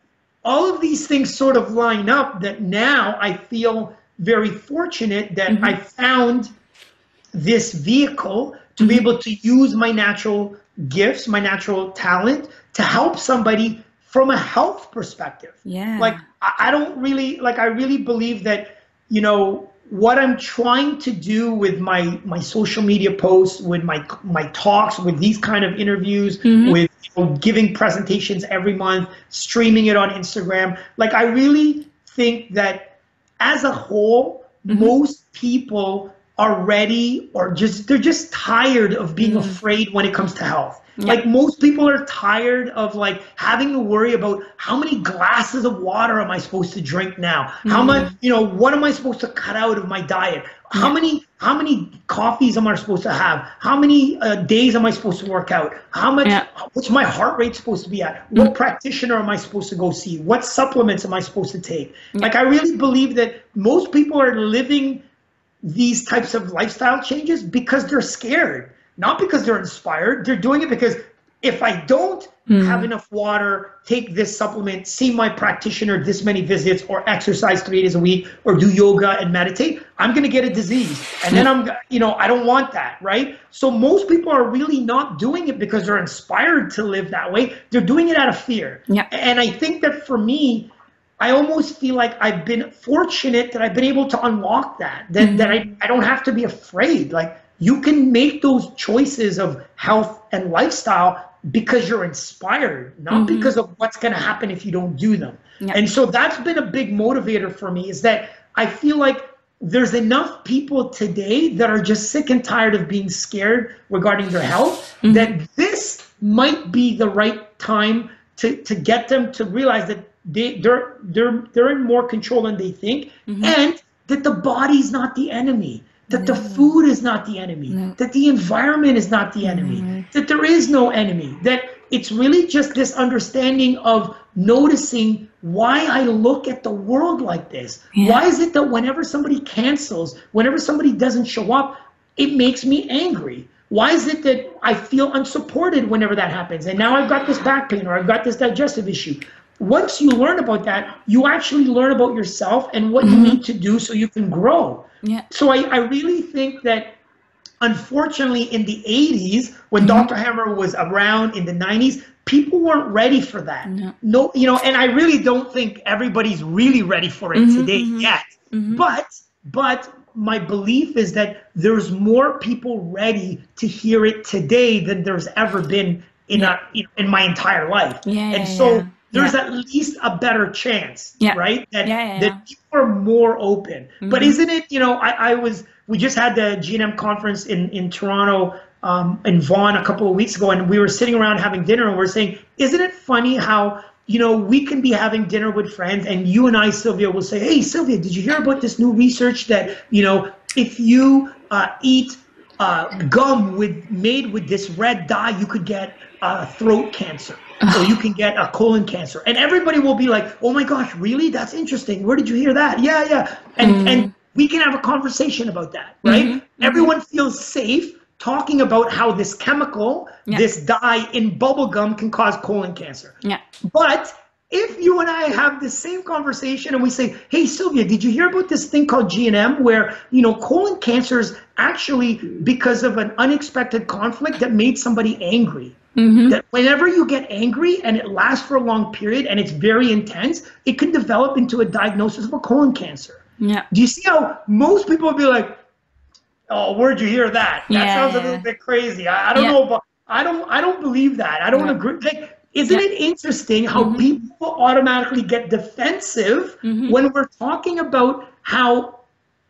all of these things sort of line up that now I feel very fortunate that mm-hmm. I found this vehicle to mm-hmm. be able to use my natural gifts, my natural talent to help somebody from a health perspective. Yeah. Like I don't really like I really believe that, you know, what I'm trying to do with my my social media posts, with my my talks, with these kind of interviews, mm-hmm. with you know, giving presentations every month, streaming it on Instagram. Like I really think that as a whole, mm-hmm. most people are ready or just they're just tired of being mm-hmm. afraid when it comes to health. Like most people are tired of like having to worry about how many glasses of water am I supposed to drink now? How mm. much, you know, what am I supposed to cut out of my diet? How many how many coffees am I supposed to have? How many uh, days am I supposed to work out? How much yeah. what's my heart rate supposed to be at? What mm. practitioner am I supposed to go see? What supplements am I supposed to take? Like I really believe that most people are living these types of lifestyle changes because they're scared not because they're inspired. They're doing it because if I don't mm. have enough water, take this supplement, see my practitioner this many visits, or exercise three days a week, or do yoga and meditate, I'm going to get a disease. And then I'm, you know, I don't want that, right? So most people are really not doing it because they're inspired to live that way. They're doing it out of fear. Yeah. And I think that for me, I almost feel like I've been fortunate that I've been able to unlock that, that, mm-hmm. that I, I don't have to be afraid. Like, you can make those choices of health and lifestyle because you're inspired, not mm-hmm. because of what's going to happen if you don't do them. Yeah. And so that's been a big motivator for me is that I feel like there's enough people today that are just sick and tired of being scared regarding their health mm-hmm. that this might be the right time to, to get them to realize that they, they're, they're, they're in more control than they think mm-hmm. and that the body's not the enemy that no. the food is not the enemy, no. that the environment is not the enemy, mm-hmm. that there is no enemy, that it's really just this understanding of noticing why I look at the world like this. Yeah. Why is it that whenever somebody cancels, whenever somebody doesn't show up, it makes me angry? Why is it that I feel unsupported whenever that happens? And now I've got this back pain or I've got this digestive issue. Once you learn about that, you actually learn about yourself and what mm-hmm. you need to do so you can grow. Yeah. So I, I really think that unfortunately in the 80s when Mm-hmm. Dr. Hamer was around in the 90s, people weren't ready for that. No. No, you know, and I really don't think everybody's really ready for it Mm-hmm, today yet. But but my belief is that there's more people ready to hear it today than there's ever been in a you know, in my entire life. Yeah, and yeah, so yeah. There's Yeah. at least a better chance, Yeah. right? That Yeah, yeah, that. Mm-hmm. people are more open. But isn't it, you know, I, I was we just had the GNM conference in in Toronto um, in Vaughan a couple of weeks ago, and we were sitting around having dinner, and we're saying, isn't it funny how you know we can be having dinner with friends, and you and I, Sylvia, will say, hey, Sylvia, did you hear about this new research that you know if you uh, eat uh, gum with made with this red dye, you could get uh, throat cancer. or you can get a colon cancer, and everybody will be like, "Oh my gosh, really? That's interesting. Where did you hear that?" Yeah, yeah, and and we can have a conversation about that, right? Everyone feels safe talking about how this chemical, Yeah. this dye in bubble gum, can cause colon cancer. Yeah. But if you and I have the same conversation and we say, "Hey Sylvia, did you hear about this thing called GNM where, you know, colon cancer is actually because of an unexpected conflict that made somebody angry?" Mm-hmm. That whenever you get angry and it lasts for a long period and it's very intense, it can develop into a diagnosis of a colon cancer. Yeah. Do you see how most people would be like, "Oh, where'd you hear that? That Yeah, sounds a little bit crazy. I, I don't Yeah. know, but I don't. I don't believe that. I don't Yeah. agree. Like, isn't Yeah. Mm-hmm. it interesting how people automatically get defensive when we're talking about how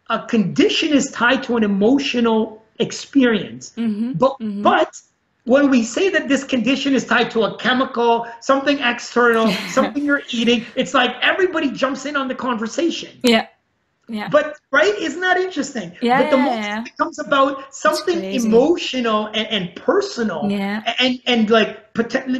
a condition is tied to an emotional experience? Mm-hmm. But but when we say that this condition is tied to a chemical, something external, something you're eating, it's like everybody jumps in on the conversation. Yeah. Yeah. But right, isn't that interesting? Yeah, but the yeah, moment yeah. it becomes about something emotional and, and personal, Yeah. and and like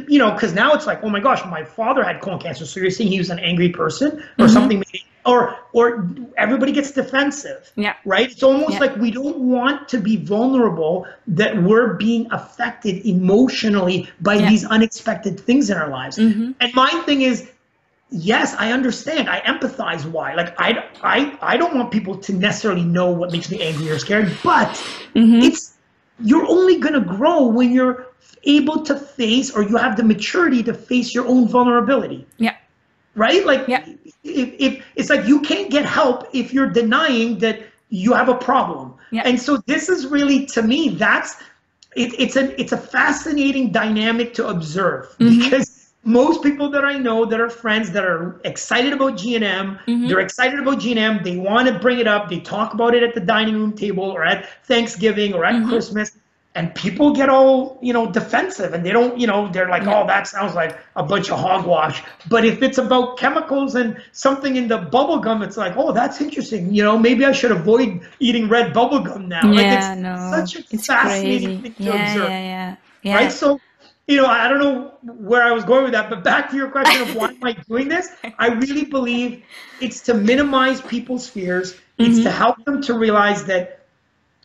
you know, because now it's like, oh my gosh, my father had colon cancer, so you're saying he was an angry person or Mm-hmm. something, or or everybody gets defensive. Yeah. Right. It's almost Yeah. like we don't want to be vulnerable that we're being affected emotionally by these unexpected things in our lives. Mm-hmm. And my thing is, yes, I understand. I empathize why. Like I, I, I don't want people to necessarily know what makes me angry or scared, but Mm-hmm. it's you're only gonna grow when you're able to face or you have the maturity to face your own vulnerability. Yeah. Right? Like Yeah. if, if it's like you can't get help if you're denying that you have a problem. Yeah. And so this is really to me that's it, it's an it's a fascinating dynamic to observe Mm-hmm. because most people that I know that are friends that are excited about GNM, Mm-hmm. they're excited about GNM, they want to bring it up, they talk about it at the dining room table or at Thanksgiving or at Mm-hmm. Christmas, and people get all, you know, defensive and they don't, you know, they're like, Yeah. oh, that sounds like a bunch of hogwash. But if it's about chemicals and something in the bubble gum, it's like, oh, that's interesting. You know, maybe I should avoid eating red bubble gum now. like Yeah, it's no. such a it's fascinating crazy. thing to yeah, observe yeah, yeah. Yeah. right? So, you know, I don't know where I was going with that, but back to your question of why am I doing this? I really believe it's to minimize people's fears. It's Mm-hmm. to help them to realize that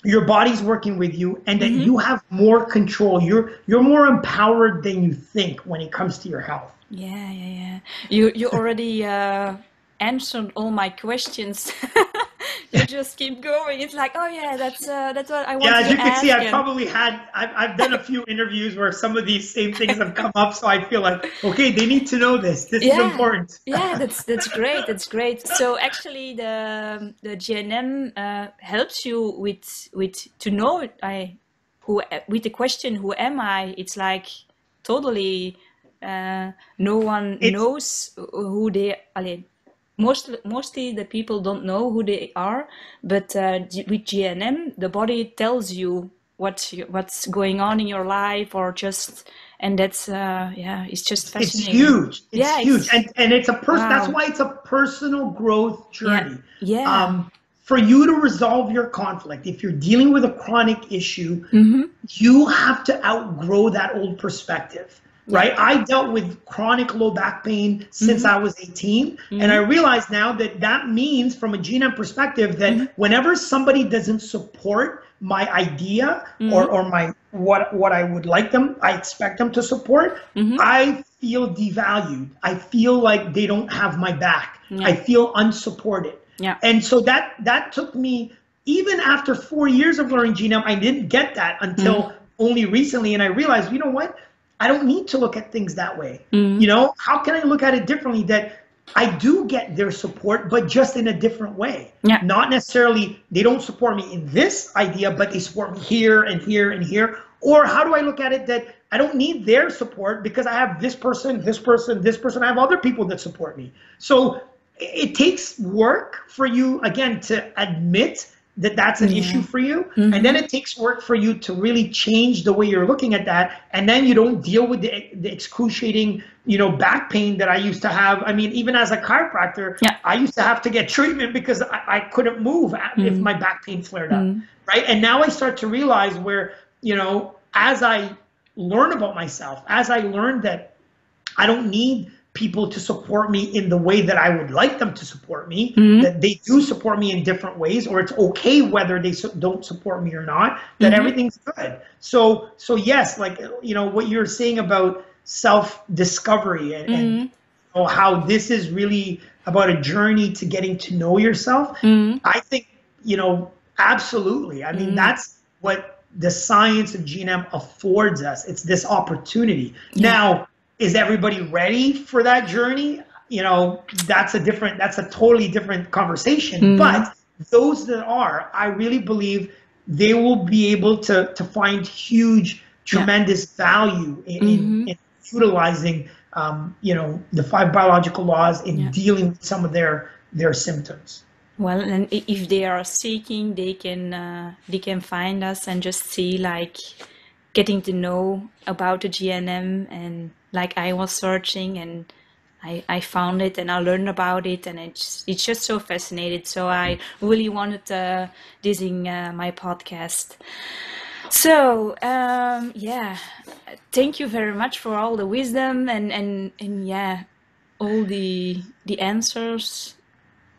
your body's working with you and that Mm-hmm. you have more control. You're you're more empowered than you think when it comes to your health. Yeah, yeah, yeah. You you already uh, answered all my questions. you just keep going. It's like, oh yeah, that's uh, that's what I wanted Yeah, as you can see, I've and- probably had I've, I've done a few interviews where some of these same things have come up, so I feel like okay, they need to know this. This is Yeah. important. yeah, that's that's great. That's great. So actually, the the GNM uh, helps you with with to know I who with the question who am I? It's like totally uh, no one It's- knows who they. Allee, most mostly the people don't know who they are, but uh, with GNM, the body tells you what what's going on in your life, or just and that's uh, yeah, it's just It's fascinating. huge. It's Yeah, huge, it's- and and it's a person. That's why it's a personal growth journey. Yeah. Um, for you to resolve your conflict, if you're dealing with a chronic issue, Mm-hmm. you have to outgrow that old perspective. Right? I dealt with chronic low back pain since Mm-hmm. I was 18. And I realize now that that means, from a GNM perspective, that Mm-hmm. whenever somebody doesn't support my idea Mm-hmm. or, or my what what I would like them, I expect them to support, Mm-hmm. I feel devalued. I feel like they don't have my back. I feel unsupported. Yeah. And so that that took me even after four years of learning GNM, I didn't get that until mm. only recently. And I realized, you know what? I don't need to look at things that way. Mm. You know, how can I look at it differently? That I do get their support, but just in a different way. Yeah. Not necessarily they don't support me in this idea, but they support me here and here and here. Or how do I look at it that I don't need their support because I have this person, this person, this person. I have other people that support me. So it takes work for you again to admit that that's an yeah. issue for you mm-hmm. and then it takes work for you to really change the way you're looking at that and then you don't deal with the, the excruciating you know back pain that i used to have i mean even as a chiropractor yeah. i used to have to get treatment because i, I couldn't move mm-hmm. if my back pain flared up mm-hmm. right and now i start to realize where you know as i learn about myself as i learn that i don't need people to support me in the way that I would like them to support me, mm-hmm. that they do support me in different ways, or it's okay whether they su- don't support me or not, that mm-hmm. everything's good. So, so yes, like, you know, what you're saying about self discovery and, mm-hmm. and you know, how this is really about a journey to getting to know yourself. Mm-hmm. I think, you know, absolutely. I mean, mm-hmm. that's what the science of GNM affords us. It's this opportunity. Yeah. Now, is everybody ready for that journey? You know, that's a different, that's a totally different conversation. Mm-hmm. But those that are, I really believe they will be able to to find huge, tremendous yeah. value in, mm-hmm. in, utilizing, um, you know, the five biological laws in yeah. dealing with some of their their symptoms. Well, and if they are seeking, they can uh, they can find us and just see like getting to know about the GNM and like I was searching and I, I found it and I learned about it and it's it's just so fascinating. So I really wanted uh, this in uh, my podcast. So um, yeah, thank you very much for all the wisdom and and and yeah, all the the answers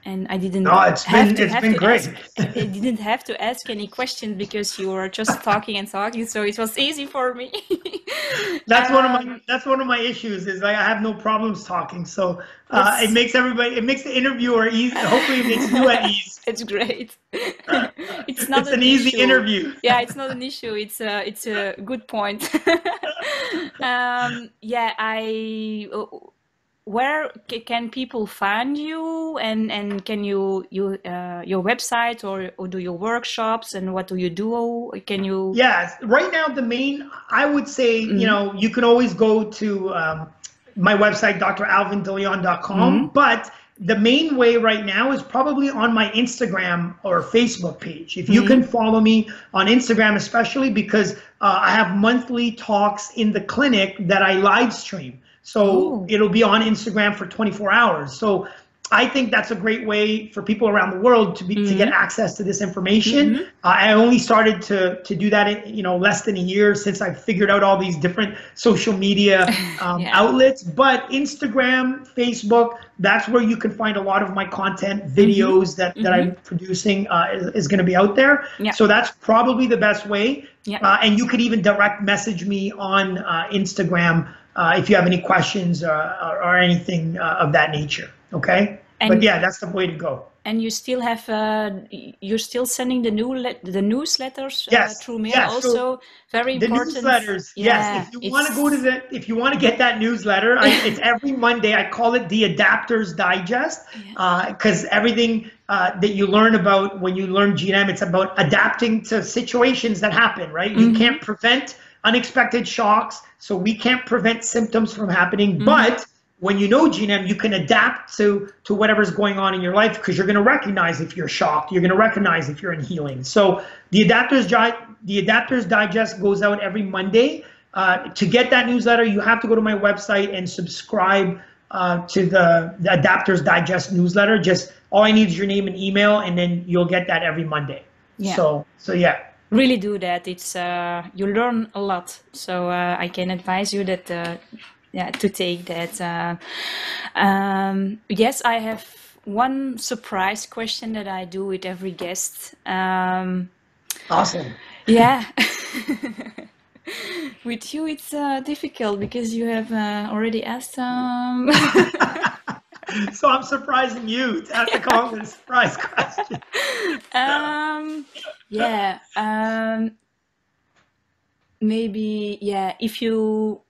and I didn't. No, it's been to, it's been great. Ask, I didn't have to ask any questions because you were just talking and talking, so it was easy for me. that's um, one of my um, that's one of my issues is like I have no problems talking, so uh, it makes everybody it makes the interviewer easy. Hopefully, it makes you at ease. it's great. it's not it's an, an easy interview. yeah, it's not an issue. It's a it's a good point. um, yeah, I where can people find you and and can you you uh, your website or, or do your workshops and what do you do can you yes right now the main i would say mm-hmm. you know you can always go to um, my website dralvindeleon.com mm-hmm. but the main way right now is probably on my Instagram or Facebook page. If you mm-hmm. can follow me on Instagram, especially because uh, I have monthly talks in the clinic that I live stream. So Ooh. it'll be on Instagram for 24 hours. So I think that's a great way for people around the world to be mm-hmm. to get mm-hmm. access to this information. Mm-hmm. Uh, I only started to to do that in you know less than a year since I figured out all these different social media um, yeah. outlets. But Instagram, Facebook, that's where you can find a lot of my content, videos mm-hmm. that that I'm mm-hmm. producing uh, is, is going to be out there. Yeah. So that's probably the best way. Yeah. Uh, and you could even direct message me on uh, Instagram uh, if you have any questions or, or, or anything uh, of that nature. Okay. And, but yeah, that's the way to go. And you still have uh, you're still sending the new the newsletters uh, yes. through mail. Yes. Also, so very the important. newsletters. Yeah, yes, if you want to go to the if you want to get that newsletter, I, it's every Monday. I call it the Adapters Digest because yeah. uh, everything uh, that you learn about when you learn GNM, it's about adapting to situations that happen. Right, mm-hmm. you can't prevent unexpected shocks, so we can't prevent symptoms from happening, mm-hmm. but when you know GNM, you can adapt to to whatever's going on in your life because you're going to recognize if you're shocked. You're going to recognize if you're in healing. So the adapters the adapters digest goes out every Monday. Uh, to get that newsletter, you have to go to my website and subscribe uh, to the, the adapters digest newsletter. Just all I need is your name and email, and then you'll get that every Monday. Yeah. So so yeah really do that. It's uh, you learn a lot. So uh, i can advise you that uh, yeah to take that uh, um, yes i have one surprise question that i do with every guest. Um, awesome. Yeah. With you it's uh, difficult because you have uh, already asked um so I'm surprising you to have to come up with a surprise question. um, yeah. Um, maybe yeah. If you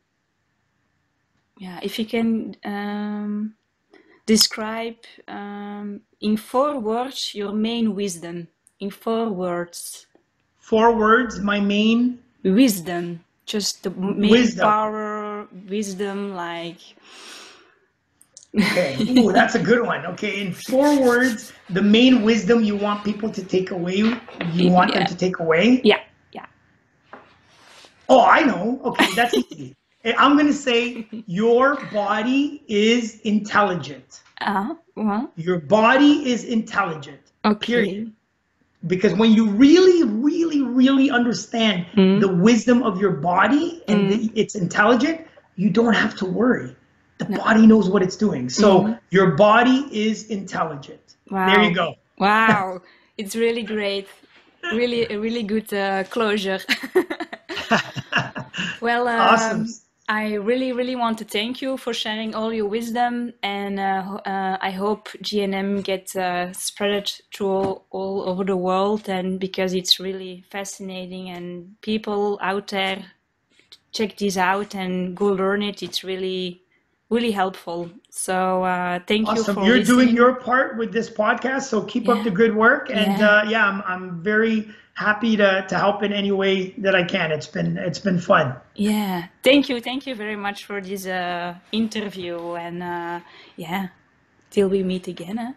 yeah, if you can um, describe um, in four words your main wisdom. In four words. Four words. My main wisdom. Just the main wisdom. power, wisdom, like Okay. Ooh, that's a good one. Okay. In four words, the main wisdom you want people to take away, you want yeah. them to take away? Yeah. Yeah. Oh, I know. Okay. That's easy. I'm going to say your body is intelligent. Uh, well. Your body is intelligent. Okay. Period. Because when you really, really, really understand mm. the wisdom of your body and mm. the, it's intelligent, you don't have to worry the no. body knows what it's doing. So mm-hmm. your body is intelligent. Wow. There you go. Wow. it's really great. Really, a really good uh, closure. well, um, awesome. I really, really want to thank you for sharing all your wisdom, and uh, uh, I hope GNM gets uh, spread through all, all, over the world, and because it's really fascinating, and people out there check this out and go learn it. It's really really helpful. So uh, thank awesome. you for You're listening. doing your part with this podcast, so keep yeah. up the good work. And yeah, uh, yeah I'm, I'm very happy to, to help in any way that I can. It's been it's been fun. Yeah, thank you, thank you very much for this uh, interview. And uh, yeah, till we meet again. Huh?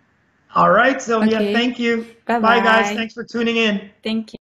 All right, Sylvia. Okay. Thank you. Bye-bye. Bye, guys. Thanks for tuning in. Thank you.